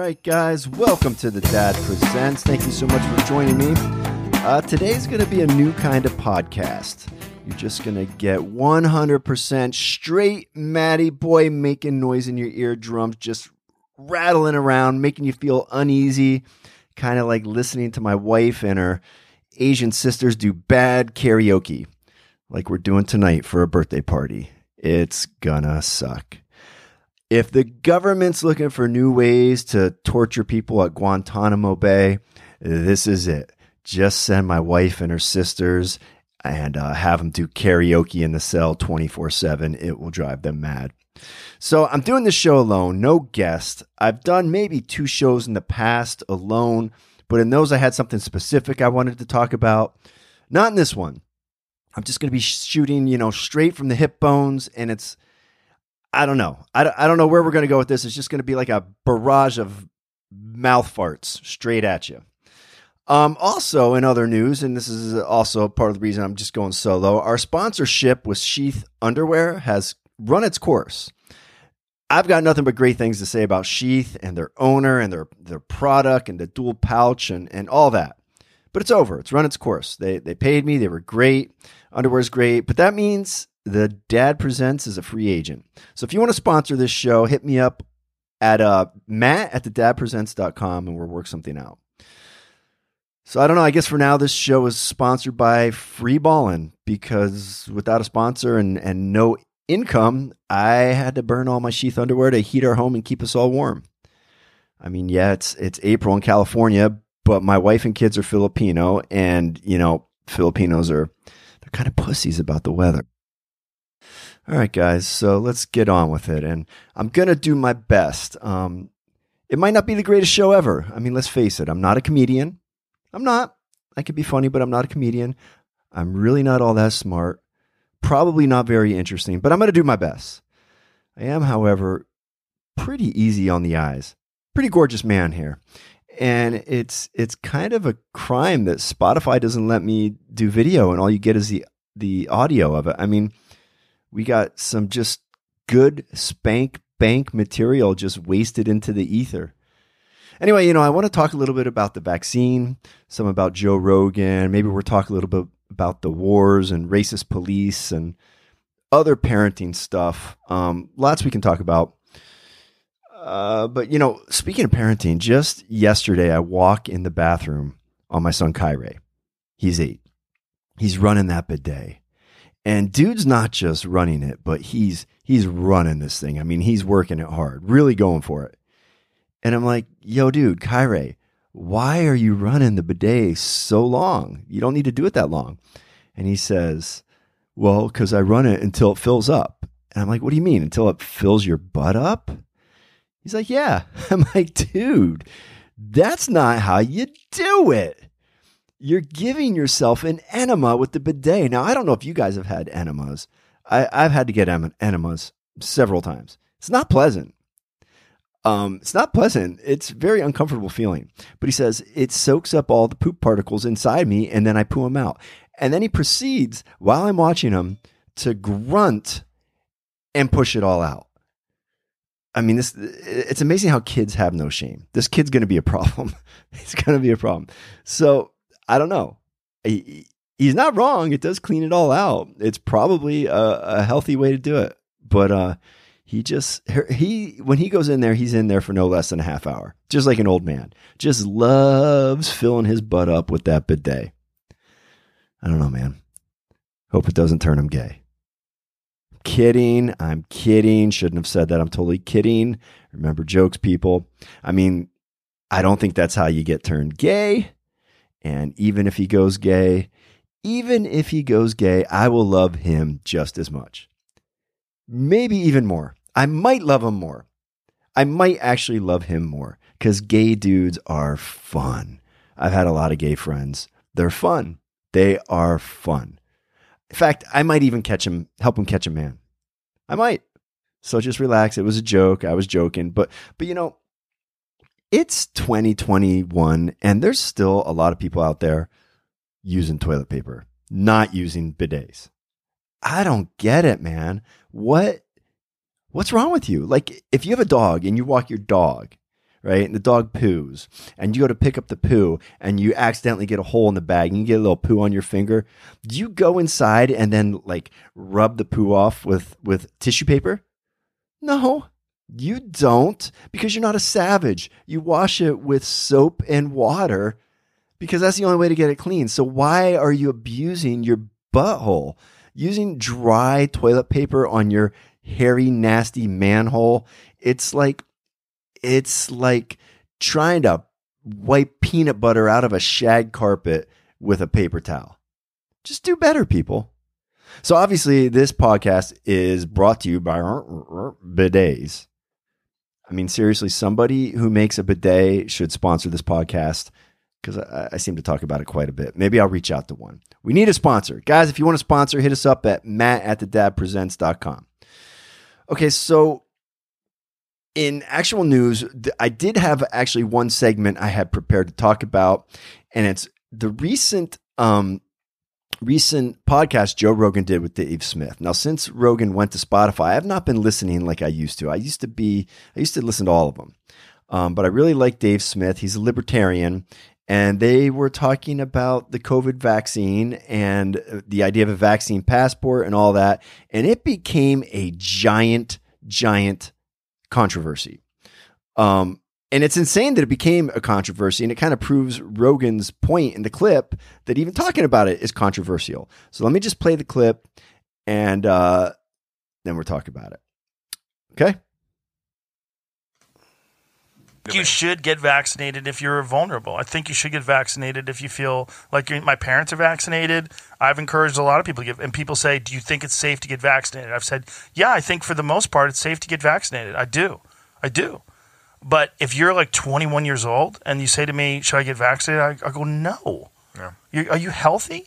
right, guys, welcome to the Dad Presents. Thank you so much for joining me. Uh, today's going to be a new kind of podcast. You're just going to get 100% straight Matty boy making noise in your eardrums, just rattling around, making you feel uneasy, kind of like listening to my wife and her Asian sisters do bad karaoke, like we're doing tonight for a birthday party. It's gonna suck. If the government's looking for new ways to torture people at Guantanamo Bay, this is it. Just send my wife and her sisters and uh, have them do karaoke in the cell 24 7. It will drive them mad. So I'm doing this show alone, no guest. I've done maybe two shows in the past alone, but in those I had something specific I wanted to talk about. Not in this one. I'm just going to be shooting, you know, straight from the hip bones, and it's, I don't know. I don't, I don't know where we're going to go with this. It's just going to be like a barrage of mouth farts straight at you. Um, also, in other news, and this is also part of the reason I'm just going solo, our sponsorship with Sheath Underwear has run its course. I've got nothing but great things to say about Sheath and their owner and their, their product and the dual pouch and, and all that. But it's over. It's run its course. They, they paid me. They were great. Underwear's great. But that means the Dad Presents is a free agent. So if you want to sponsor this show, hit me up at uh, matt at the dad dadpresents.com and we'll work something out. So I don't know. I guess for now, this show is sponsored by Free Ballin because without a sponsor and, and no income, I had to burn all my sheath underwear to heat our home and keep us all warm. I mean, yeah, it's it's April in California, but my wife and kids are Filipino, and you know, Filipinos are they're kind of pussies about the weather. All right, guys, so let's get on with it, and I'm gonna do my best. Um, it might not be the greatest show ever. I mean, let's face it, I'm not a comedian. I'm not. I could be funny, but I'm not a comedian. I'm really not all that smart. Probably not very interesting, but I'm going to do my best. I am, however, pretty easy on the eyes. Pretty gorgeous man here. And it's it's kind of a crime that Spotify doesn't let me do video and all you get is the the audio of it. I mean, we got some just good spank bank material just wasted into the ether. Anyway, you know, I want to talk a little bit about the vaccine, some about Joe Rogan. Maybe we're talking a little bit about the wars and racist police and other parenting stuff. Um, lots we can talk about. Uh, but you know, speaking of parenting, just yesterday I walk in the bathroom on my son Kyrie. He's eight. He's running that bidet. And dude's not just running it, but he's he's running this thing. I mean, he's working it hard, really going for it. And I'm like, yo, dude, Kyrie, why are you running the bidet so long? You don't need to do it that long. And he says, well, because I run it until it fills up. And I'm like, what do you mean? Until it fills your butt up? He's like, yeah. I'm like, dude, that's not how you do it. You're giving yourself an enema with the bidet. Now, I don't know if you guys have had enemas. I, have had to get enemas several times. It's not pleasant. Um, it's not pleasant. It's very uncomfortable feeling. But he says it soaks up all the poop particles inside me, and then I poo them out. And then he proceeds while I'm watching him to grunt and push it all out. I mean, this it's amazing how kids have no shame. This kid's going to be a problem. it's going to be a problem. So I don't know. He, he's not wrong. It does clean it all out. It's probably a, a healthy way to do it. But uh, he just he when he goes in there, he's in there for no less than a half hour, just like an old man. Just loves filling his butt up with that bidet. I don't know, man. Hope it doesn't turn him gay. Kidding. I'm kidding. Shouldn't have said that. I'm totally kidding. Remember jokes, people. I mean, I don't think that's how you get turned gay. And even if he goes gay, even if he goes gay, I will love him just as much. Maybe even more. I might love him more. I might actually love him more because gay dudes are fun. I've had a lot of gay friends. They're fun. They are fun. In fact, I might even catch him, help him catch a man. I might. So just relax. It was a joke. I was joking. But, but you know, it's 2021 and there's still a lot of people out there using toilet paper, not using bidets. I don't get it, man. What What's wrong with you? Like, if you have a dog and you walk your dog, right? And the dog poos, and you go to pick up the poo, and you accidentally get a hole in the bag, and you get a little poo on your finger. Do you go inside and then like rub the poo off with with tissue paper? No, you don't, because you're not a savage. You wash it with soap and water, because that's the only way to get it clean. So why are you abusing your butthole? Using dry toilet paper on your hairy, nasty manhole. It's like it's like trying to wipe peanut butter out of a shag carpet with a paper towel. Just do better, people. So obviously, this podcast is brought to you by bidets. I mean, seriously, somebody who makes a bidet should sponsor this podcast because I, I, seem to talk about it quite a bit. Maybe I'll reach out to one. We need a sponsor. Guys, if you want to sponsor, hit us up at matt at the. Okay, so in actual news, I did have actually one segment I had prepared to talk about, and it's the recent um, recent podcast Joe Rogan did with Dave Smith. Now, since Rogan went to Spotify, I have not been listening like I used to. I used to be, I used to listen to all of them, um, but I really like Dave Smith. He's a libertarian, and they were talking about the COVID vaccine and uh, the idea of a vaccine passport and all that, and it became a giant, giant controversy. Um, and it's insane that it became a controversy, and it kind of proves Rogan's point in the clip that even talking about it is controversial. So let me just play the clip, and uh, then we'll talk about it. Okay. You should get vaccinated if you're vulnerable. I think you should get vaccinated if you feel like my parents are vaccinated. I've encouraged a lot of people to get, and people say, "Do you think it's safe to get vaccinated?" I've said, "Yeah, I think for the most part it's safe to get vaccinated. I do, I do." But if you're like 21 years old and you say to me, "Should I get vaccinated?" I, I go, "No." Yeah. are you healthy?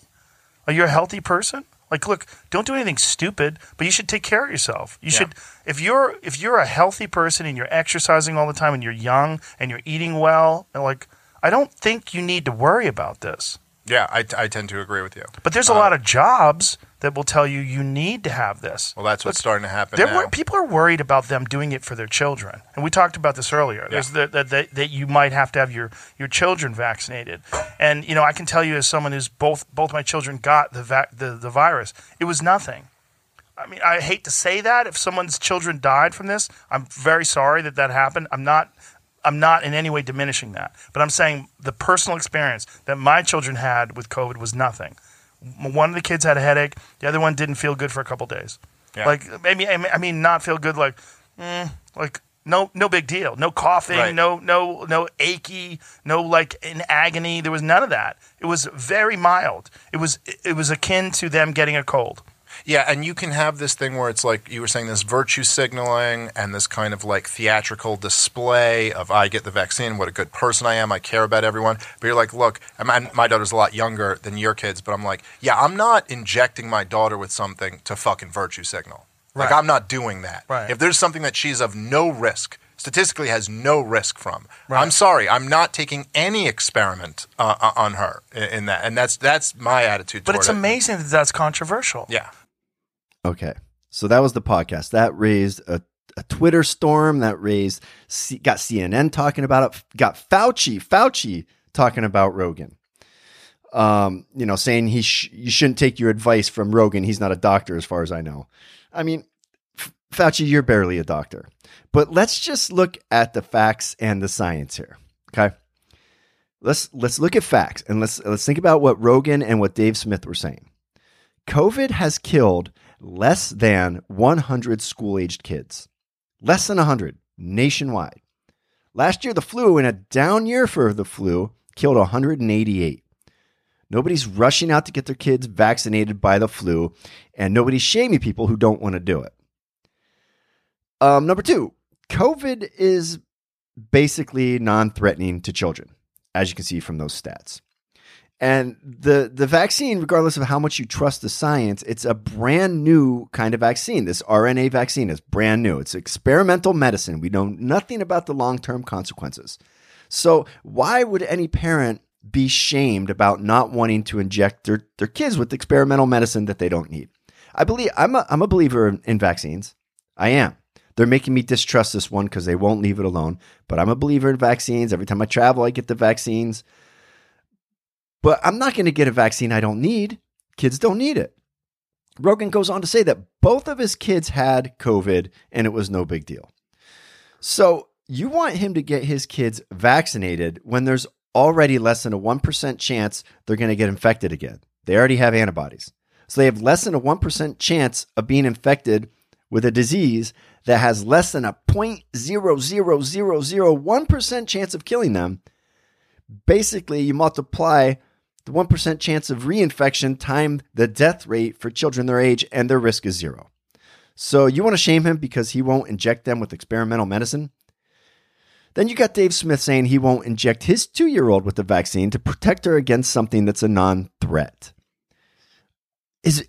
Are you a healthy person? Like, look, don't do anything stupid, but you should take care of yourself. You yeah. should, if you're if you're a healthy person and you're exercising all the time and you're young and you're eating well, and like, I don't think you need to worry about this. Yeah, I, I tend to agree with you. But there's a uh, lot of jobs that will tell you you need to have this. Well, that's what's starting to happen now. People are worried about them doing it for their children, and we talked about this earlier. Yeah. That, that, that, that you might have to have your, your children vaccinated, and you know I can tell you as someone who's both both my children got the va- the, the virus, it was nothing. I mean, I hate to say that if someone's children died from this, I'm very sorry that that happened. I'm not I'm not in any way diminishing that, but I'm saying the personal experience that my children had with COVID was nothing. One of the kids had a headache. The other one didn't feel good for a couple days. Yeah. Like maybe I mean not feel good. Like mm, like no no big deal. No coughing. Right. No no no achy. No like in agony. There was none of that. It was very mild. It was it was akin to them getting a cold. Yeah, and you can have this thing where it's like you were saying this virtue signaling and this kind of like theatrical display of I get the vaccine, what a good person I am, I care about everyone. But you're like, look, my daughter's a lot younger than your kids, but I'm like, yeah, I'm not injecting my daughter with something to fucking virtue signal. Right. Like I'm not doing that. Right. If there's something that she's of no risk, statistically has no risk from. Right. I'm sorry, I'm not taking any experiment uh, uh on her in, in, that, and that's that's my attitude. But it's it. amazing that that's controversial. Yeah, Okay. So that was the podcast. That raised a, a Twitter storm. That raised, got CNN talking about it, got Fauci, Fauci talking about Rogan. Um, you know, saying he sh- you shouldn't take your advice from Rogan. He's not a doctor, as far as I know. I mean, Fauci, you're barely a doctor. But let's just look at the facts and the science here. Okay. Let's let's look at facts and let's let's think about what Rogan and what Dave Smith were saying. COVID has killed less than 100 school aged kids. Less than 100 nationwide. Last year, the flu, in a down year for the flu, killed 188. Nobody's rushing out to get their kids vaccinated by the flu, and nobody's shaming people who don't want to do it. Um, number two, COVID is basically non threatening to children, as you can see from those stats. And the the vaccine, regardless of how much you trust the science, it's a brand new kind of vaccine. This RNA vaccine is brand new. It's experimental medicine. We know nothing about the long term consequences. So why would any parent be shamed about not wanting to inject their, their kids with experimental medicine that they don't need? I believe I'm a, I'm a believer in vaccines. I am. They're making me distrust this one because they won't leave it alone. But I'm a believer in vaccines. Every time I travel, I get the vaccines. But I'm not going to get a vaccine I don't need. Kids don't need it. Rogan goes on to say that both of his kids had COVID and it was no big deal. So you want him to get his kids vaccinated when there's already less than a 1% chance they're going to get infected again. They already have antibodies. So they have less than a 1% chance of being infected with a disease that has less than a 0.00001% chance of killing them. Basically, you multiply the 1% chance of reinfection time the death rate for children their age, and their risk is zero. So you want to shame him because he won't inject them with experimental medicine? Then you got Dave Smith saying he won't inject his two year old with the vaccine to protect her against something that's a non threat. Is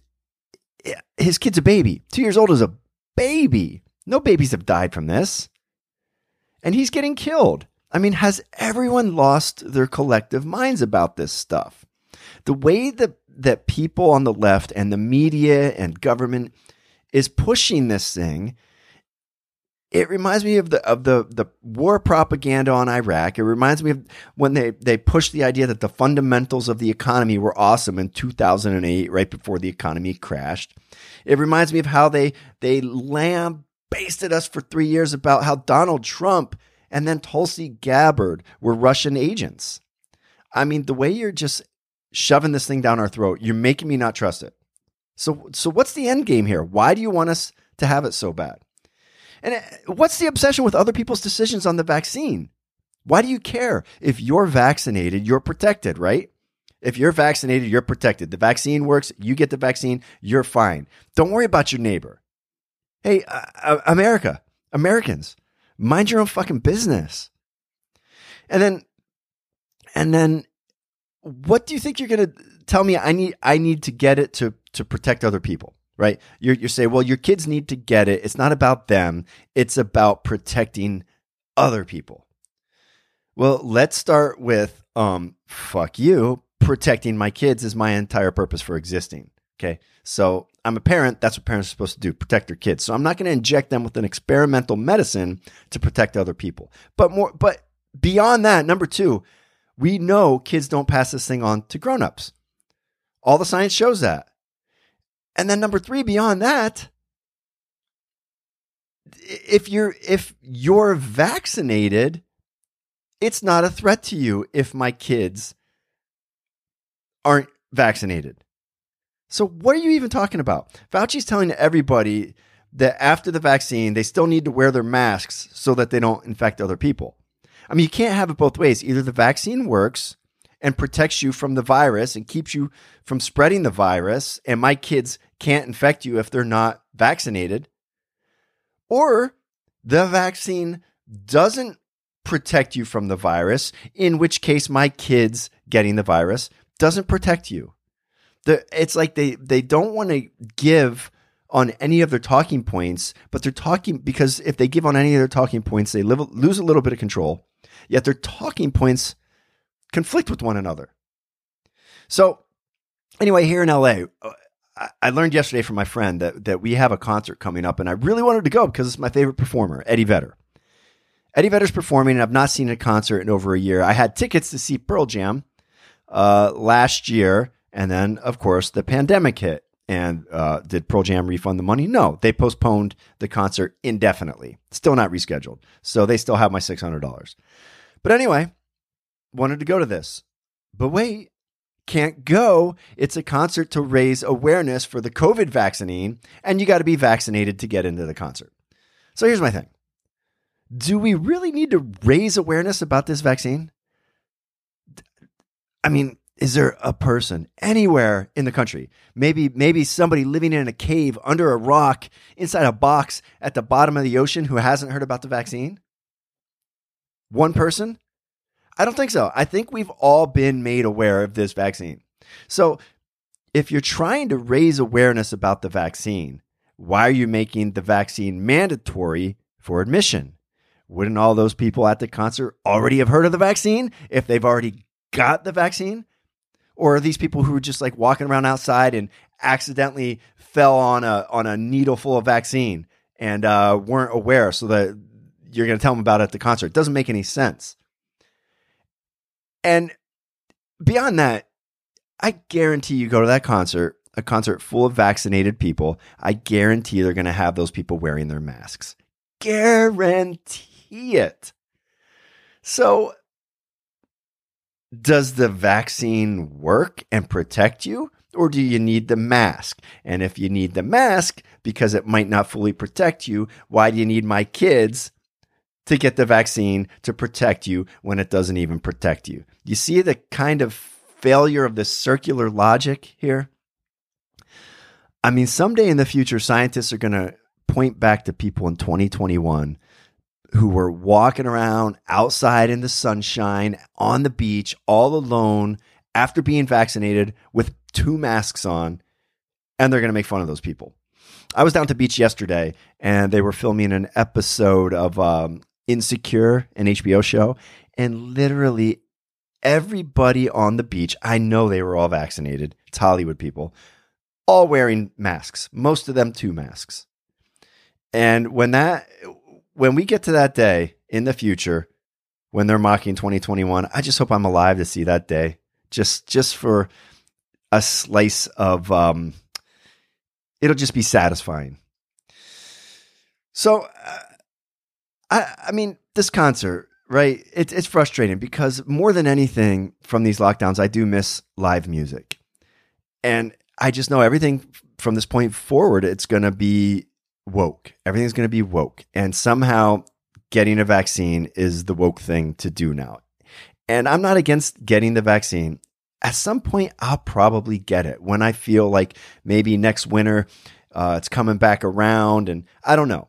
eh, his kid's a baby. Two years old is a baby. No babies have died from this. And he's getting killed. I mean, has everyone lost their collective minds about this stuff? The way that, that people on the left and the media and government is pushing this thing, it reminds me of the of the the war propaganda on Iraq. It reminds me of when they they pushed the idea that the fundamentals of the economy were awesome in 2008, right before the economy crashed. It reminds me of how they they lambasted us for three years about how Donald Trump and then Tulsi Gabbard were Russian agents. I mean, the way you're just shoving this thing down our throat, you're making me not trust it. So, so what's the end game here? Why do you want us to have it so bad? And uh, what's the obsession with other people's decisions on the vaccine? Why do you care? If you're vaccinated, you're protected, right? If you're vaccinated, you're protected. The vaccine works, you get the vaccine, you're fine. Don't worry about your neighbor. Hey, uh, uh America, Americans, Mind your own fucking business. And then, and then, what do you think you're going to tell me? I need, I need to get it to to protect other people, right? You're you're saying, well, your kids need to get it. It's not about them. It's about protecting other people. Well, let's start with, um, fuck you. Protecting my kids is my entire purpose for existing. Okay. So I'm a parent. That's what parents are supposed to do protect their kids. So I'm not going to inject them with an experimental medicine to protect other people. But more, but beyond that, number two, we know kids don't pass this thing on to grown-ups. All the science shows that. And then number three, beyond that, if you're if you're vaccinated, it's not a threat to you if my kids aren't vaccinated. So, what are you even talking about? Fauci's telling everybody that after the vaccine, they still need to wear their masks so that they don't infect other people. I mean, you can't have it both ways. Either the vaccine works and protects you from the virus and keeps you from spreading the virus, and my kids can't infect you if they're not vaccinated, or the vaccine doesn't protect you from the virus, in which case my kids getting the virus doesn't protect you it's like they they don't want to give on any of their talking points, but they're talking because if they give on any of their talking points, they live, lose a little bit of control. Yet their talking points conflict with one another. So, anyway, here in LA, uh, I learned yesterday from my friend that that we have a concert coming up, and I really wanted to go because it's my favorite performer, Eddie Vedder. Eddie Vedder's performing, and I've not seen a concert in over a year. I had tickets to see Pearl Jam uh, last year, and then, of course, the pandemic hit. And uh, did Pearl Jam refund the money? No, they postponed the concert indefinitely. Still not rescheduled. So they still have my $600. But anyway, wanted to go to this. But wait, can't go. It's a concert to raise awareness for the COVID vaccine, and you got to be vaccinated to get into the concert. So here's my thing Do we really need to raise awareness about this vaccine? I mean, is there a person anywhere in the country maybe maybe somebody living in a cave under a rock inside a box at the bottom of the ocean who hasn't heard about the vaccine one person? I don't think so. I think we've all been made aware of this vaccine. So if you're trying to raise awareness about the vaccine why are you making the vaccine mandatory for admission? Wouldn't all those people at the concert already have heard of the vaccine if they've already got the vaccine? Or are these people who are just like walking around outside and accidentally fell on a on a needle full of vaccine and uh, weren't aware, so that you're going to tell them about it at the concert. It doesn't make any sense. And beyond that, I guarantee you go to that concert, a concert full of vaccinated people. I guarantee they're going to have those people wearing their masks. Guarantee it. So, does the vaccine work and protect you? Or do you need the mask? And if you need the mask because it might not fully protect you, why do you need my kids to get the vaccine to protect you when it doesn't even protect you? You see the kind of failure of this circular logic here? I mean, someday in the future, scientists are going to point back to people in 2021 who were walking around outside in the sunshine on the beach all alone after being vaccinated with two masks on, and they're going to make fun of those people. I was down to beach yesterday, and they were filming an episode of um, Insecure, an HBO show, and literally everybody on the beach, I know they were all vaccinated. It's Hollywood people, all wearing masks. Most of them two masks. And when that when we get to that day in the future, when they're mocking 2021, I just hope I'm alive to see that day. Just just for a slice of um it'll just be satisfying. So uh, I I mean this concert, right? It's it's frustrating because more than anything from these lockdowns, I do miss live music. And I just know everything from this point forward, it's going to be woke. Everything's going to be woke. And somehow getting a vaccine is the woke thing to do now. And I'm not against getting the vaccine. At some point, I'll probably get it when I feel like maybe next winter uh, it's coming back around. And I don't know.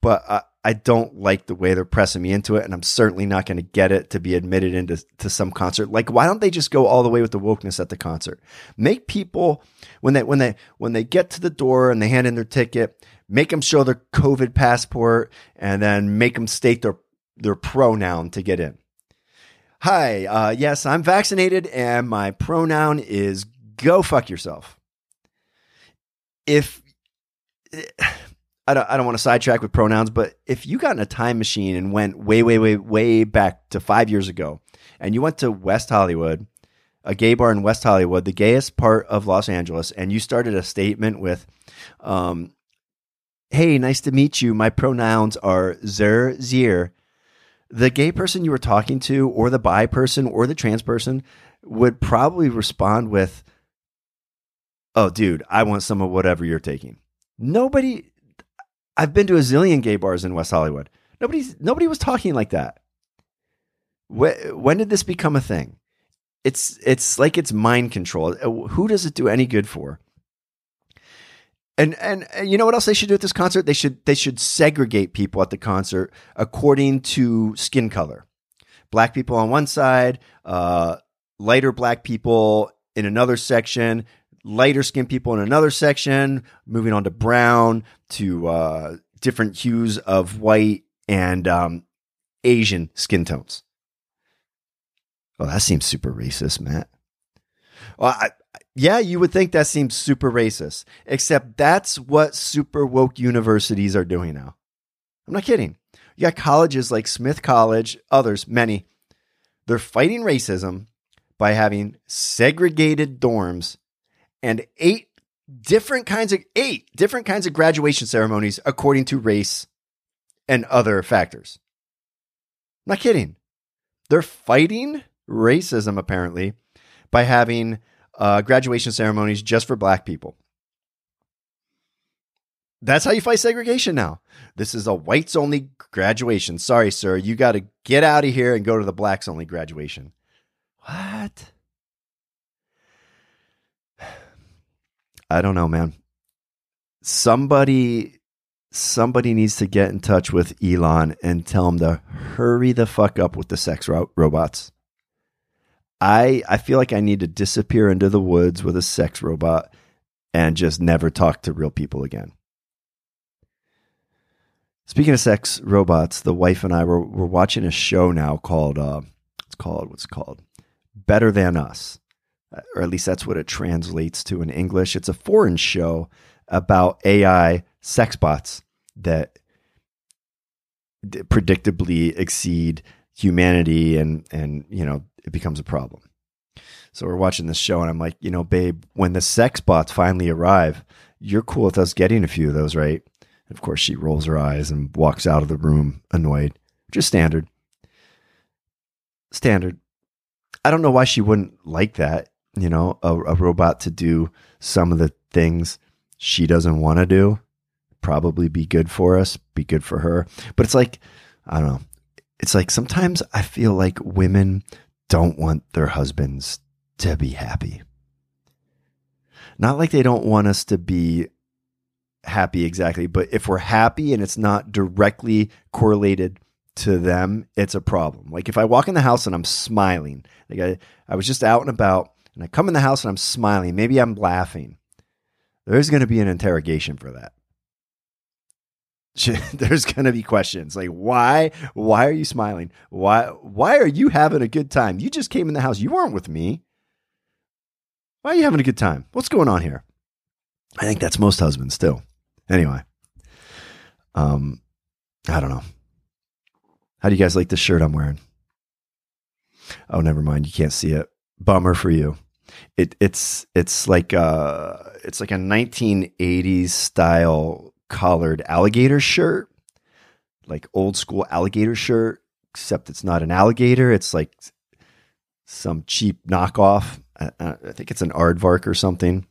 But I, I don't like the way they're pressing me into it. And I'm certainly not going to get it to be admitted into to some concert. Like, why don't they just go all the way with the wokeness at the concert? Make people, when they, when they, when they get to the door and they hand in their ticket, make them show their COVID passport, and then make them state their their pronoun to get in. Hi, uh, yes, I'm vaccinated, and my pronoun is go fuck yourself. If I don't, I don't want to sidetrack with pronouns, but if you got in a time machine and went way, way, way, way back to five years ago, and you went to West Hollywood, a gay bar in West Hollywood, the gayest part of Los Angeles, and you started a statement with, um, hey, nice to meet you. My pronouns are zer, zier. The gay person you were talking to, or the bi person, or the trans person would probably respond with, oh, dude, I want some of whatever you're taking. Nobody, I've been to a zillion gay bars in West Hollywood. Nobody's, nobody was talking like that. When did this become a thing? It's, it's like it's mind control. Who does it do any good for? And, and and you know what else they should do at this concert? They should they should segregate people at the concert according to skin color. Black people on one side, uh, lighter black people in another section, lighter skinned people in another section, moving on to brown to uh, different hues of white and um, Asian skin tones. Oh, that seems super racist, Matt. Well, I, yeah, you would think that seems super racist, except that's what super woke universities are doing now. I'm not kidding. You got colleges like Smith College, others, many. They're fighting racism by having segregated dorms and eight different kinds of eight different kinds of graduation ceremonies according to race and other factors. I'm not kidding. They're fighting racism apparently by having uh, graduation ceremonies just for black people. That's how you fight segregation now. This is a whites only graduation. Sorry, sir. You got to get out of here and go to the blacks only graduation. What? I don't know, man. Somebody somebody needs to get in touch with Elon and tell him to hurry the fuck up with the sex ro- robots. I I feel like I need to disappear into the woods with a sex robot and just never talk to real people again. Speaking of sex robots, the wife and I were we're watching a show now called uh, it's called what's it called Better Than Us, or at least that's what it translates to in English. It's a foreign show about AI sex bots that predictably exceed humanity and and you know it becomes a problem. So we're watching this show and i'm like you know babe when the sex bots finally arrive you're cool with us getting a few of those right? And of course she rolls her eyes and walks out of the room annoyed just standard. Standard. I don't know why she wouldn't like that you know a, a robot to do some of the things she doesn't want to do probably be good for us be good for her but it's like i don't know it's like sometimes I feel like women don't want their husbands to be happy. Not like they don't want us to be happy exactly, but if we're happy and it's not directly correlated to them, it's a problem. Like if I walk in the house and I'm smiling, like I, I was just out and about and I come in the house and I'm smiling, maybe I'm laughing. There's going to be an interrogation for that. there's going to be questions like why? Why are you smiling? Why why are you having a good time? You just came in the house. You weren't with me. Why are you having a good time? What's going on here? I think that's most husbands still anyway um i don't know. How do you guys like this shirt i'm wearing? Oh never mind. You can't see it. Bummer for you it it's it's like uh it's like a 1980s style collared alligator shirt, like old school alligator shirt, except it's not an alligator. It's like some cheap knockoff. I, I think it's an aardvark or something.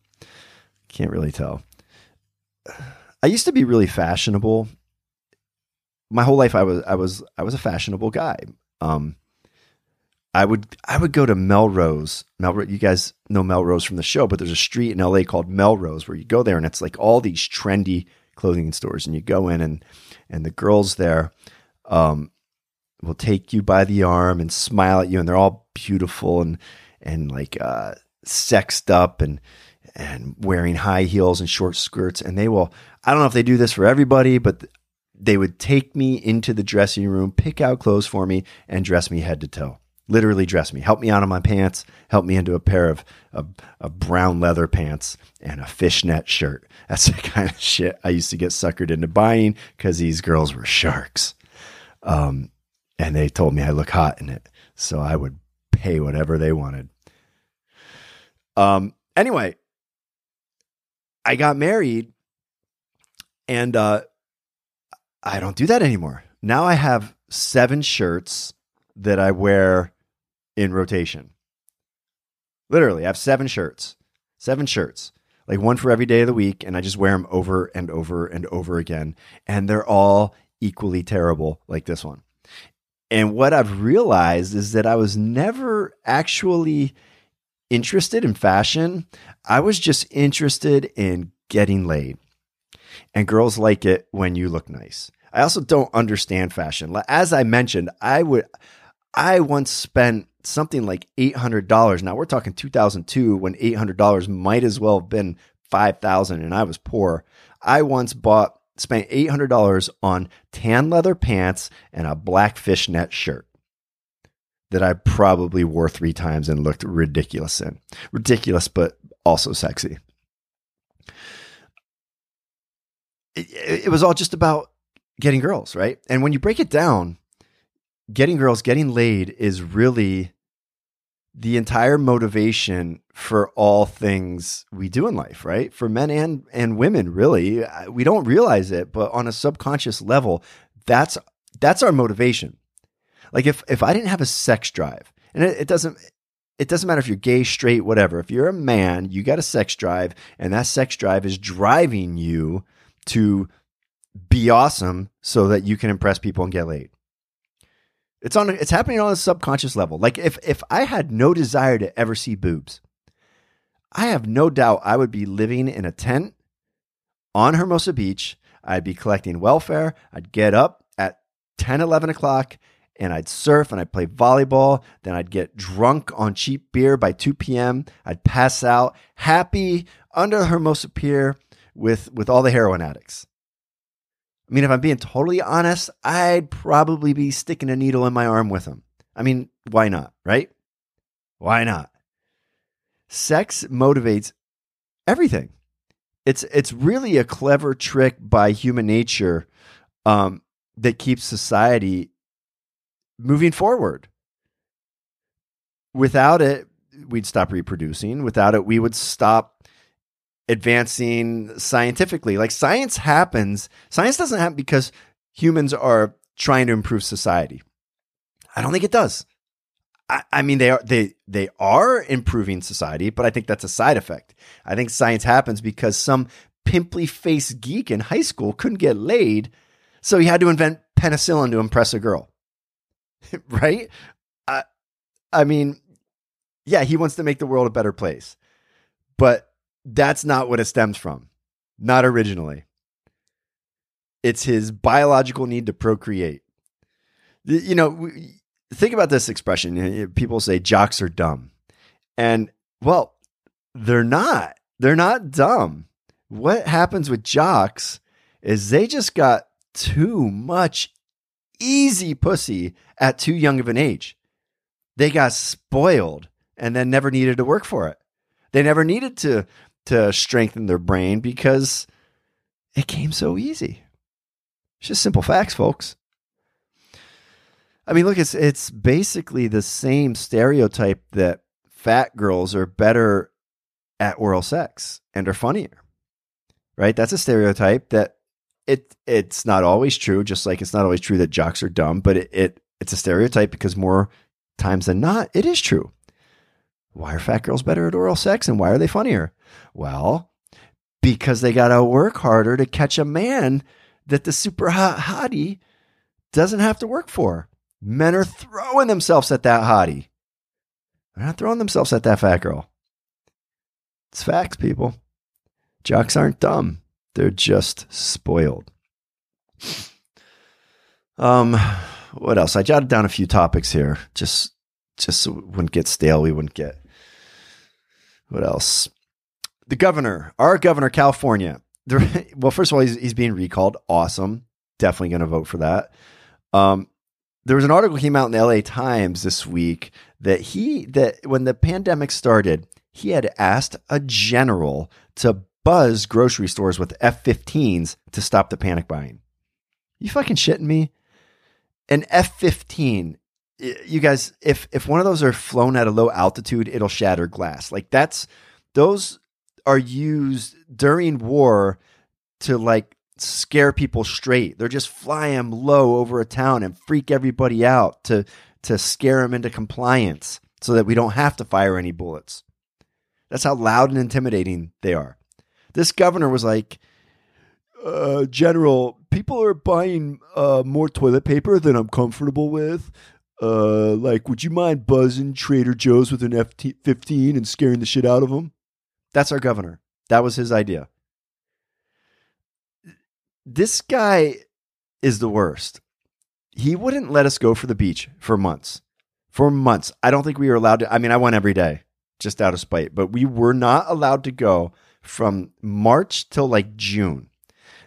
Can't really tell. I used to be really fashionable. My whole life, I was I was I was a fashionable guy. Um, I would I would go to Melrose. Melrose, you guys know Melrose from the show, but there's a street in LA called Melrose where you go there and it's like all these trendy clothing stores, and you go in and and the girls there um, will take you by the arm and smile at you, and they're all beautiful and and like uh, sexed up and and wearing high heels and short skirts, and they will. I don't know if they do this for everybody, but they would take me into the dressing room, pick out clothes for me, and dress me head to toe literally dress me, help me out of my pants, help me into a pair of, of, of, brown leather pants and a fishnet shirt. That's the kind of shit I used to get suckered into buying because these girls were sharks. Um, and they told me I look hot in it. So I would pay whatever they wanted. Um, anyway, I got married and uh, I don't do that anymore. Now I have seven shirts that I wear in rotation. Literally, I have seven shirts, seven shirts, like one for every day of the week, and I just wear them over and over and over again. And they're all equally terrible, like this one. And what I've realized is that I was never actually interested in fashion. I was just interested in getting laid. And girls like it when you look nice. I also don't understand fashion. As I mentioned, I would I once spent something like $800. Now we're talking 2002 when $800 might as well have been 5000 and I was poor. I once bought spent $800 on tan leather pants and a black fishnet shirt that I probably wore 3 times and looked ridiculous in. Ridiculous but also sexy. It, it was all just about getting girls, right? And when you break it down, getting girls, getting laid is really the entire motivation for all things we do in life, right? For men and and women, really. We don't realize it, but on a subconscious level, that's that's our motivation. Like if if I didn't have a sex drive, and it, it doesn't it doesn't matter if you're gay, straight, whatever. If you're a man, you got a sex drive, and that sex drive is driving you to be awesome so that you can impress people and get laid. It's on. It's happening on a subconscious level. Like if if I had no desire to ever see boobs, I have no doubt I would be living in a tent on Hermosa Beach. I'd be collecting welfare. I'd get up at 10, 11 o'clock and I'd surf and I'd play volleyball. Then I'd get drunk on cheap beer by 2 p.m. I'd pass out happy under Hermosa Pier with, with all the heroin addicts. I mean, if I'm being totally honest, I'd probably be sticking a needle in my arm with him. I mean, why not, right? Why not? Sex motivates everything. It's it's really a clever trick by human nature um, that keeps society moving forward. Without it, we'd stop reproducing. Without it, we would stop advancing scientifically. Like science happens, science doesn't happen because humans are trying to improve society. I don't think it does. I, mean, they are they they are improving society, but I think that's a side effect. I think science happens because some pimply faced geek in high school couldn't get laid, so he had to invent penicillin to impress a girl. right? I, I mean, yeah, he wants to make the world a better place, but that's not what it stems from. Not originally. It's his biological need to procreate. You know, think about this expression. People say jocks are dumb. And well, they're not. They're not dumb. What happens with jocks is they just got too much easy pussy at too young of an age. They got spoiled and then never needed to work for it. They never needed to to strengthen their brain because it came so easy. It's just simple facts, folks. I mean, look, it's it's basically the same stereotype that fat girls are better at oral sex and are funnier. Right? That's a stereotype that it it's not always true, just like it's not always true that jocks are dumb, but it, it it's a stereotype because more times than not, it is true. Why are fat girls better at oral sex and why are they funnier? Well, because they got to work harder to catch a man that the super hot hottie doesn't have to work for. Men are throwing themselves at that hottie. They're not throwing themselves at that fat girl. It's facts, people. Jocks aren't dumb. They're just spoiled. Um, what else? I jotted down a few topics here, just just so wouldn't get stale. We wouldn't get what else? The governor, our governor, California. well, first of all, he's, he's being recalled. Awesome. Definitely going to vote for that. Um, there was an article came out in the LA Times this week that he that when the pandemic started, he had asked a general to buzz grocery stores with F-15s to stop the panic buying. You fucking shitting me? An F-15 you guys if if one of those are flown at a low altitude it'll shatter glass like that's those are used during war to like scare people straight. They're just fly them low over a town and freak everybody out to to scare them into compliance so that we don't have to fire any bullets. That's how loud and intimidating they are. This governor was like, uh, General, people are buying uh, more toilet paper than I'm comfortable with. Uh, like, would you mind buzzing Trader Joe's with an F 15 and scaring the shit out of them? That's our governor. That was his idea this guy is the worst. He wouldn't let us go for the beach for months. For months. I don't think we were allowed to. I mean, I went every day just out of spite, but we were not allowed to go from March till like June.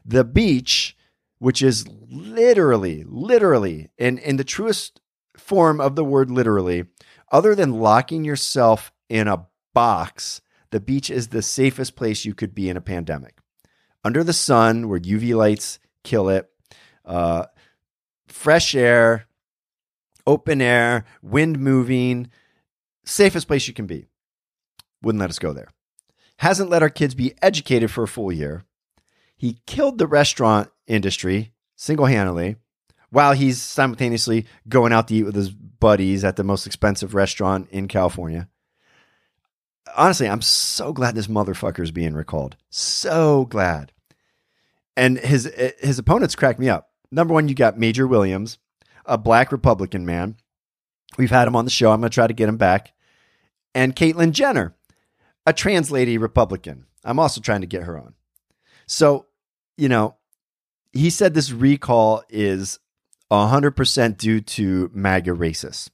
The beach, which is literally, literally, in, in the truest form of the word literally, other than locking yourself in a box, the beach is the safest place you could be in a pandemic under the sun where UV lights kill it, uh, fresh air, open air, wind moving, safest place you can be. Wouldn't let us go there. Hasn't let our kids be educated for a full year. He killed the restaurant industry single handedly while he's simultaneously going out to eat with his buddies at the most expensive restaurant in California honestly, I'm so glad this motherfucker is being recalled. So glad. And his his opponents crack me up. Number one, you got Major Williams, a black Republican man. We've had him on the show. I'm going to try to get him back. And Caitlyn Jenner, a trans lady Republican. I'm also trying to get her on. So, you know, he said this recall is 100% due to MAGA racists.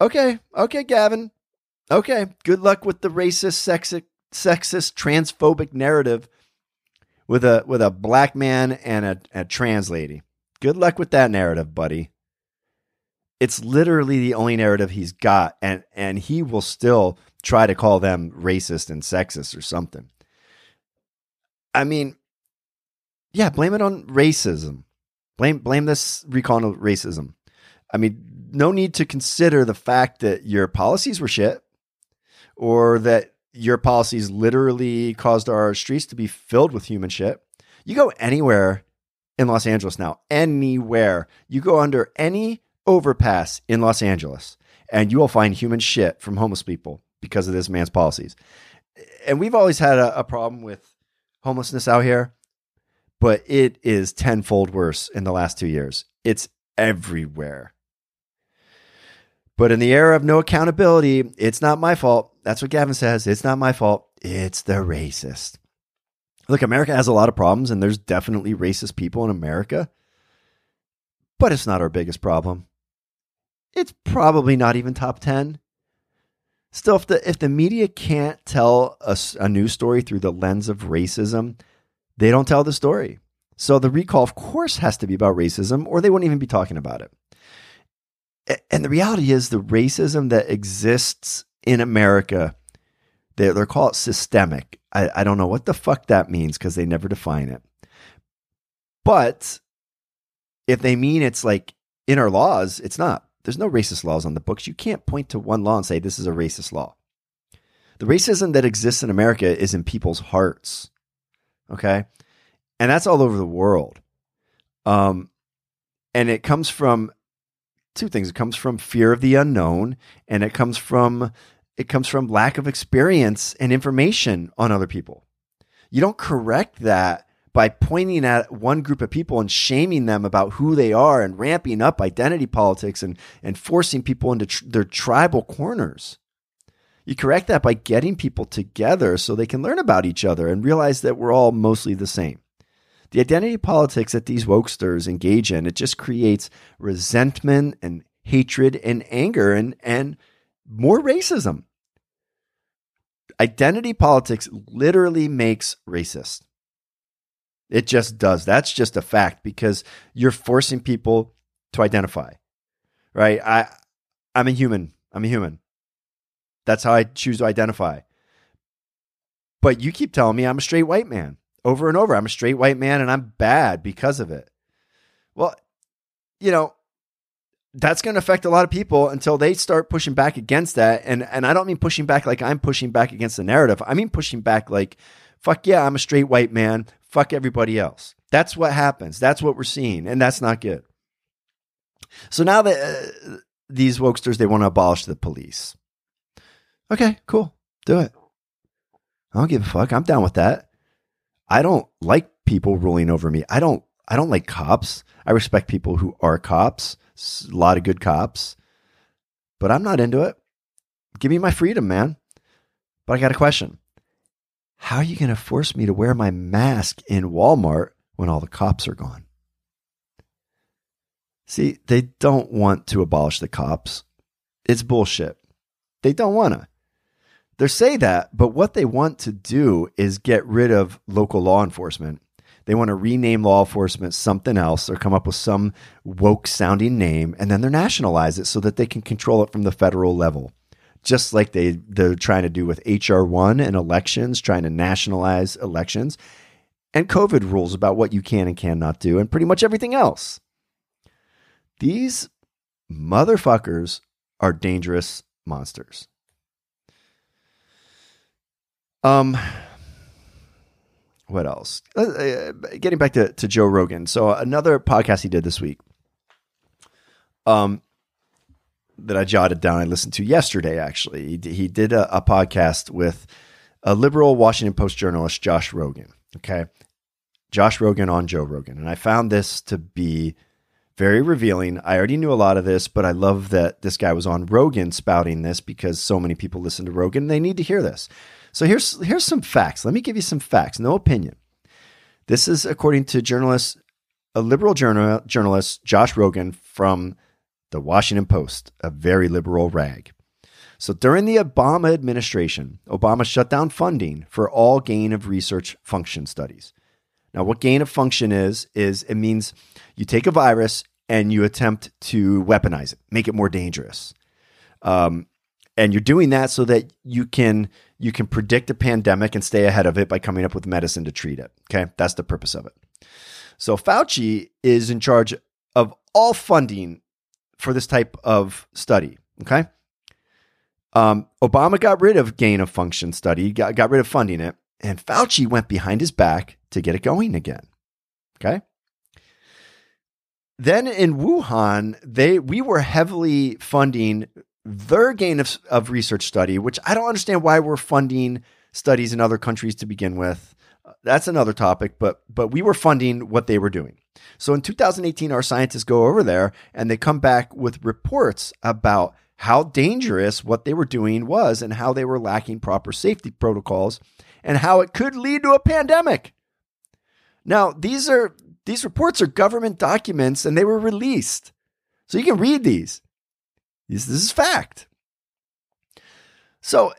Okay, okay, Gavin. Okay, good luck with the racist, sexist, sexist, transphobic narrative with a with a black man and a, a trans lady. Good luck with that narrative, buddy. It's literally the only narrative he's got, and and he will still try to call them racist and sexist or something. I mean, yeah, blame it on racism. Blame blame this recall racism. I mean, no need to consider the fact that your policies were shit or that your policies literally caused our streets to be filled with human shit. You go anywhere in Los Angeles now, anywhere. You go under any overpass in Los Angeles and you will find human shit from homeless people because of this man's policies. And we've always had a, a problem with homelessness out here, but it is tenfold worse in the last two years. It's everywhere. But in the era of no accountability, it's not my fault. That's what Gavin says. It's not my fault. It's the racist. Look, America has a lot of problems, and there's definitely racist people in America, but it's not our biggest problem. It's probably not even top 10. Still, if the, if the media can't tell a, a news story through the lens of racism, they don't tell the story. So the recall, of course, has to be about racism, or they wouldn't even be talking about it and the reality is the racism that exists in America, they, they're called systemic. I, I don't know what the fuck that means because they never define it. But if they mean it's like in our laws, it's not. There's no racist laws on the books. You can't point to one law and say this is a racist law. The racism that exists in America is in people's hearts. Okay. And that's all over the world. Um, and it comes from two things. It comes from fear of the unknown, and it comes from it comes from lack of experience and information on other people. You don't correct that by pointing at one group of people and shaming them about who they are and ramping up identity politics and, and forcing people into tr- their tribal corners. You correct that by getting people together so they can learn about each other and realize that we're all mostly the same. The identity politics that these wokesters engage in, it just creates resentment and hatred and anger and, and more racism. Identity politics literally makes racist. It just does. That's just a fact because you're forcing people to identify. Right? I I'm a human. I'm a human. That's how I choose to identify. But you keep telling me I'm a straight white man over and over. I'm a straight white man and I'm bad because of it. Well, you know, that's going to affect a lot of people until they start pushing back against that. And and I don't mean pushing back like I'm pushing back against the narrative. I mean pushing back like, fuck yeah, I'm a straight white man. Fuck everybody else. That's what happens. That's what we're seeing, and that's not good. So now that uh, these wokesters they want to abolish the police. Okay, cool, do it. I don't give a fuck. I'm down with that. I don't like people ruling over me. I don't I don't like cops. I respect people who are cops. A lot of good cops. But I'm not into it. Give me my freedom, man. But I got a question. How are you going to force me to wear my mask in Walmart when all the cops are gone? See, they don't want to abolish the cops. It's bullshit. They don't want to. They say that, but what they want to do is get rid of local law enforcement. They want to rename law enforcement something else or come up with some woke sounding name and then they're nationalize it so that they can control it from the federal level. Just like they, they're trying to do with HR1 and elections, trying to nationalize elections, and COVID rules about what you can and cannot do, and pretty much everything else. These motherfuckers are dangerous monsters. Um, what else? Uh, uh, getting back to, to Joe Rogan. So another podcast he did this week. Um, that I jotted down. I listened to yesterday. Actually, he, he did a, a podcast with a liberal Washington Post journalist, Josh Rogin. Okay, Josh Rogin on Joe Rogan, and I found this to be very revealing. I already knew a lot of this, but I love that this guy was on Rogan spouting this because so many people listen to Rogan. They need to hear this. So here's here's some facts. Let me give you some facts, no opinion. This is according to journalist, a liberal journal, journalist, Josh Rogin from the Washington Post, a very liberal rag. So during the Obama administration, Obama shut down funding for all gain of research function studies. Now, what gain of function is, is it means you take a virus and you attempt to weaponize it, make it more dangerous. Um, and you're doing that so that you can you can predict a pandemic and stay ahead of it by coming up with medicine to treat it. Okay, that's the purpose of it. So Fauci is in charge of all funding for this type of study. Okay. Um, Obama got rid of gain of function study, got, got rid of funding it, and Fauci went behind his back to get it going again. Okay. Then in Wuhan, they we were heavily funding their gain of, of research study, which I don't understand why we're funding studies in other countries to begin with. That's another topic, but but we were funding what they were doing. So in 2018, our scientists go over there and they come back with reports about how dangerous what they were doing was and how they were lacking proper safety protocols and how it could lead to a pandemic. Now, these are these reports are government documents and they were released. So you can read these. This, is fact. So,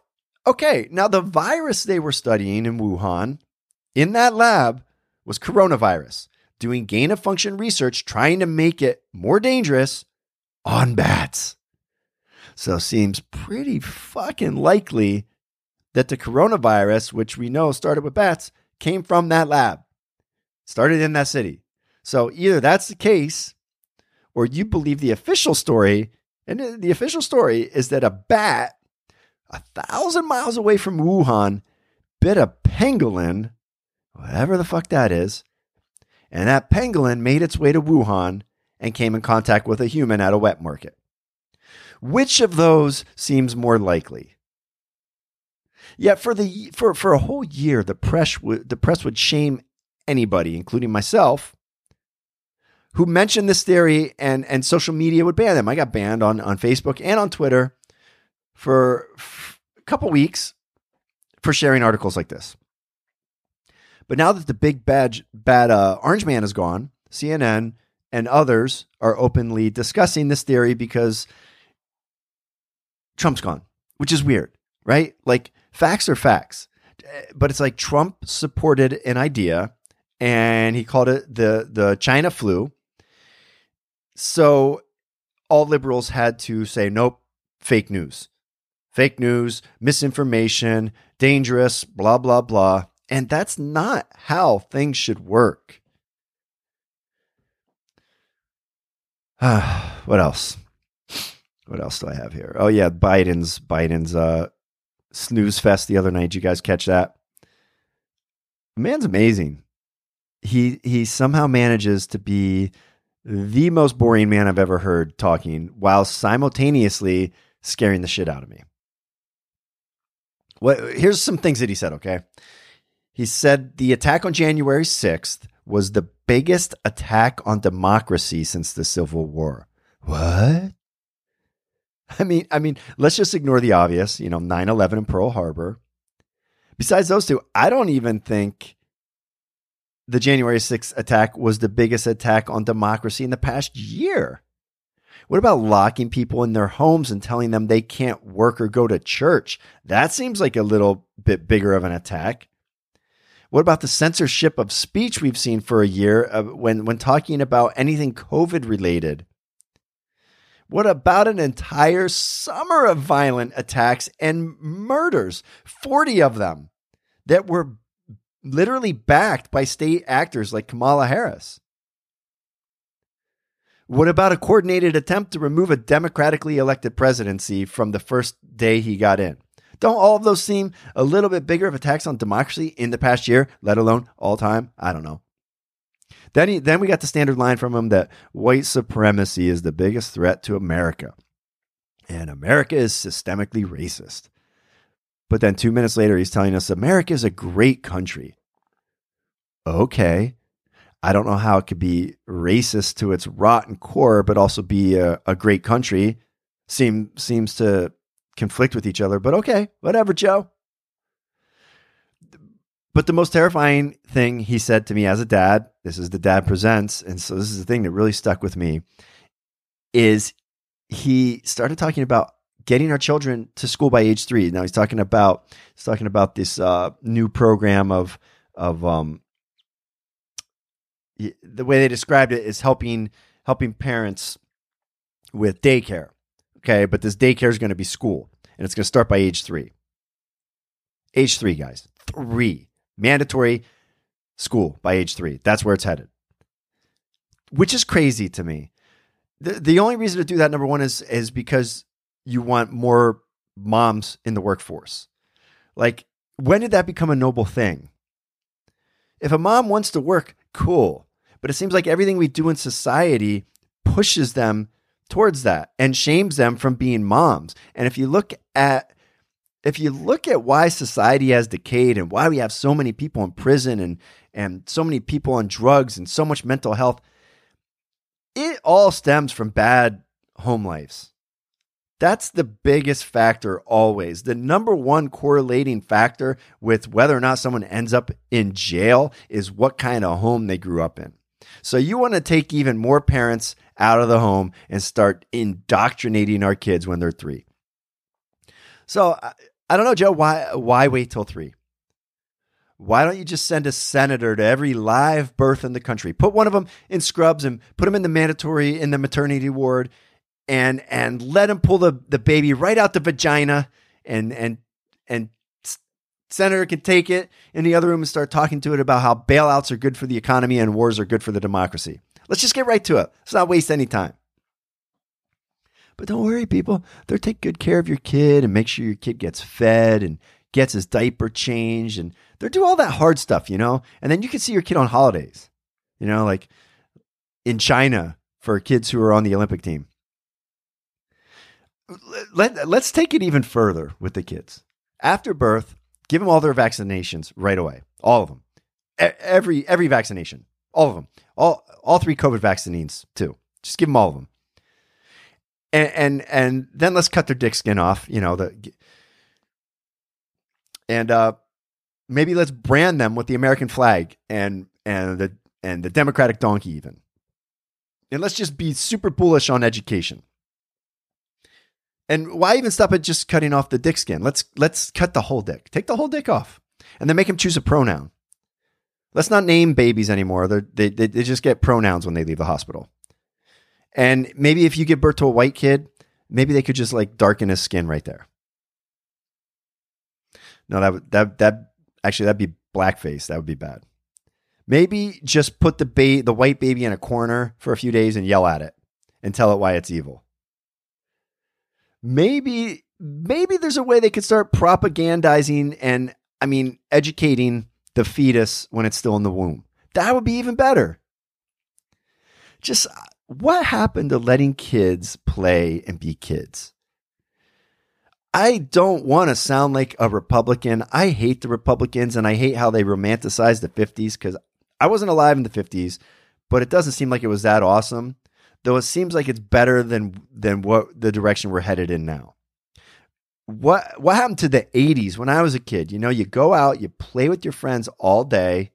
okay, now the virus they were studying in Wuhan in that lab was coronavirus, doing gain of function research trying to make it more dangerous on bats. So, seems pretty fucking likely that the coronavirus, which we know started with bats, came from that lab, started in that city. So either that's the case, or you believe the official story. And the official story is that a bat a thousand miles away from Wuhan bit a pangolin, whatever the fuck that is. And that pangolin made its way to Wuhan and came in contact with a human at a wet market. Which of those seems more likely? Yet for the for for a whole year, the press the press would shame anybody, including myself, who mentioned this theory, and and social media would ban them. I got banned on on Facebook and on Twitter for a couple weeks for sharing articles like this. But now that the big bad bad uh, orange man is gone, CNN and others are openly discussing this theory because Trump's gone, which is weird, right? Like facts are facts. But it's like Trump supported an idea and he called it the the China flu. So all liberals had to say nope, fake news. Fake news, misinformation, dangerous, blah blah blah. And that's not how things should work. what else? What else do I have here? Oh yeah, Biden's Biden's uh snooze fest the other night. Did you guys catch that? The man's amazing. He he somehow manages to be the most boring man I've ever heard talking while simultaneously scaring the shit out of me. What here's some things that he said, okay? He said the attack on January 6th was the biggest attack on democracy since the Civil War. What? I mean, I mean, let's just ignore the obvious, you know, 9/11 and Pearl Harbor. Besides those two, I don't even think the January 6th attack was the biggest attack on democracy in the past year. What about locking people in their homes and telling them they can't work or go to church? That seems like a little bit bigger of an attack. What about the censorship of speech we've seen for a year uh, when, when talking about anything COVID related? What about an entire summer of violent attacks and murders? 40 of them that were literally backed by state actors like Kamala Harris. What about a coordinated attempt to remove a democratically elected presidency from the first day he got in? Don't all of those seem a little bit bigger of attacks on democracy in the past year, let alone all time? I don't know. Then, he, then we got the standard line from him that white supremacy is the biggest threat to America. And America is systemically racist. But then two minutes later, he's telling us America is a great country. Okay. I don't know how it could be racist to its rotten core, but also be a, a great country. Seem, seems to conflict with each other, but okay, whatever, Joe. But the most terrifying thing he said to me as a dad, this is the dad presents, and so this is the thing that really stuck with me, is he started talking about getting our children to school by age three. Now he's talking about he's talking about this uh, new program of of um, the way they described it is helping helping parents with daycare. Okay, but this daycare is going to be school, and it's going to start by age three. Age three, guys. Three. Mandatory school by age three. That's where it's headed, which is crazy to me. The, the only reason to do that, number one, is, is because you want more moms in the workforce. Like, when did that become a noble thing? If a mom wants to work, cool. But it seems like everything we do in society pushes them towards that and shames them from being moms. And if you look at if you look at why society has decayed and why we have so many people in prison and and so many people on drugs and so much mental health, it all stems from bad home lives. That's the biggest factor always. The number one correlating factor with whether or not someone ends up in jail is what kind of home they grew up in. So you want to take even more parents out of the home and start indoctrinating our kids when they're three. So I, don't know, Joe. Why why wait till three? Why don't you just send a senator to every live birth in the country? Put one of them in scrubs and put them in the mandatory in the maternity ward, and and let him pull the, the baby right out the vagina, and and and senator can take it in the other room and start talking to it about how bailouts are good for the economy and wars are good for the democracy. Let's just get right to it. Let's not waste any time. But don't worry, people. They'll take good care of your kid and make sure your kid gets fed and gets his diaper changed. And they'll do all that hard stuff, you know? And then you can see your kid on holidays, you know, like in China for kids who are on the Olympic team. Let, let's take it even further with the kids. After birth, give them all their vaccinations right away. All of them. Every, every vaccination. All of them. All, all three COVID vaccines, too. Just give them all of them. And, and, and then let's cut their dick skin off, you know, the, and, uh, maybe let's brand them with the American flag and, and the, and the Democratic donkey even. And let's just be super bullish on education. And why even stop at just cutting off the dick skin? Let's let's cut the whole dick. Take the whole dick off, and then make him choose a pronoun. Let's not name babies anymore. They, they they just get pronouns when they leave the hospital. And maybe if you give birth to a white kid, maybe they could just like darken his skin right there. No, that would that that actually that'd be blackface. That would be bad. Maybe just put the ba- the white baby in a corner for a few days and yell at it and tell it why it's evil maybe maybe there's a way they could start propagandizing and I mean educating the fetus when it's still in the womb. That would be even better. Just uh, what happened to letting kids play and be kids? I don't want to sound like a Republican. I hate the Republicans and I hate how they romanticize the 50s because I wasn't alive in the 50s, but it doesn't seem like it was that awesome though it seems like it's better than than what the direction we're headed in now. What what happened to the 80s when I was a kid? You know, you go out, you play with your friends all day.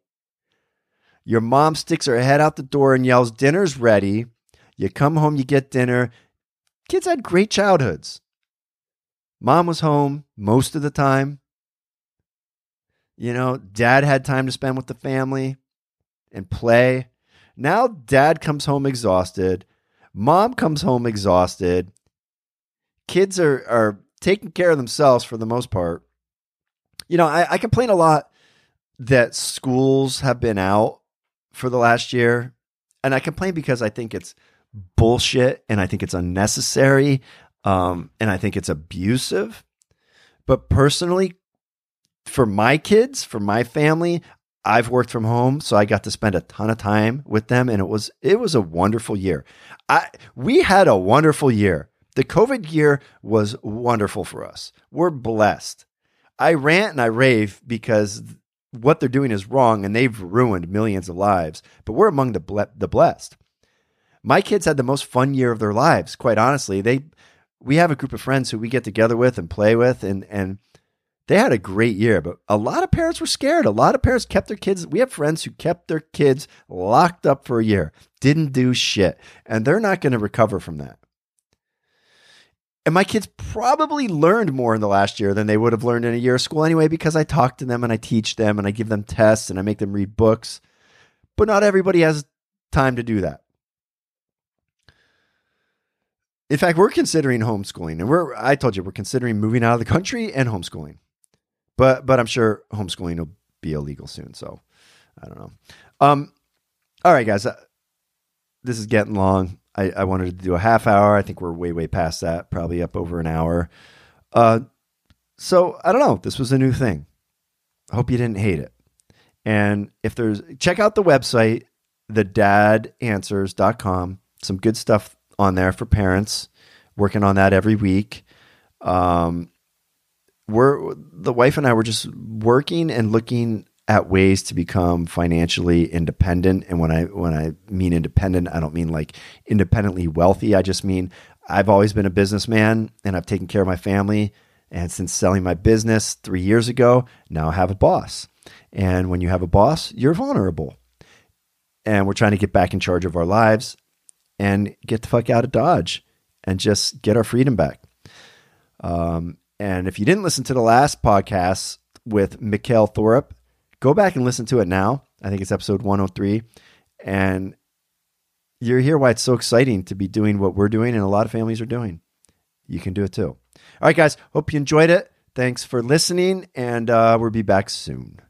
Your mom sticks her head out the door and yells, "Dinner's ready." You come home, you get dinner. Kids had great childhoods. Mom was home most of the time. You know, dad had time to spend with the family and play. Now dad comes home exhausted. Mom comes home exhausted. Kids are are taking care of themselves for the most part. You know, I, I complain a lot that schools have been out for the last year. And I complain because I think it's bullshit and I think it's unnecessary. Um, and I think it's abusive. But personally, for my kids, for my family, I've worked from home, so I got to spend a ton of time with them, and it was it was a wonderful year. I we had a wonderful year. The COVID year was wonderful for us. We're blessed. I rant and I rave because what they're doing is wrong, and they've ruined millions of lives. But we're among the ble- the blessed. My kids had the most fun year of their lives. Quite honestly, they we have a group of friends who we get together with and play with, and and they had a great year, but a lot of parents were scared. A lot of parents kept their kids. We have friends who kept their kids locked up for a year, didn't do shit, and they're not going to recover from that. And my kids probably learned more in the last year than they would have learned in a year of school anyway, because I talk to them and I teach them and I give them tests and I make them read books. But not everybody has time to do that. in fact, we're considering homeschooling, and we're I told you we're considering moving out of the country and homeschooling. But but I'm sure homeschooling will be illegal soon. So I don't know. Um, all right, guys, uh, this is getting long. I, I wanted to do a half hour. I think we're way way past that, probably up over an hour. Uh, so I don't know. This was a new thing. I hope you didn't hate it. And if there's check out the website, thedadanswers.com. Some good stuff on there for parents. Working on that every week. Um, we're the wife and I were just working and looking at ways to become financially independent. And when I when I mean independent, I don't mean like independently wealthy. I just mean I've always been a businessman and I've taken care of my family. And since selling my business three years ago, now I have a boss. And when you have a boss, you're vulnerable. And we're trying to get back in charge of our lives and get the fuck out of Dodge and just get our freedom back. Um, and if you didn't listen to the last podcast with Mikkel Thorup, go back and listen to it now. I think it's episode 103. And you're hear why it's so exciting to be doing what we're doing and a lot of families are doing. You can do it too. All right, guys. Hope you enjoyed it. Thanks for listening, and uh, we'll be back soon.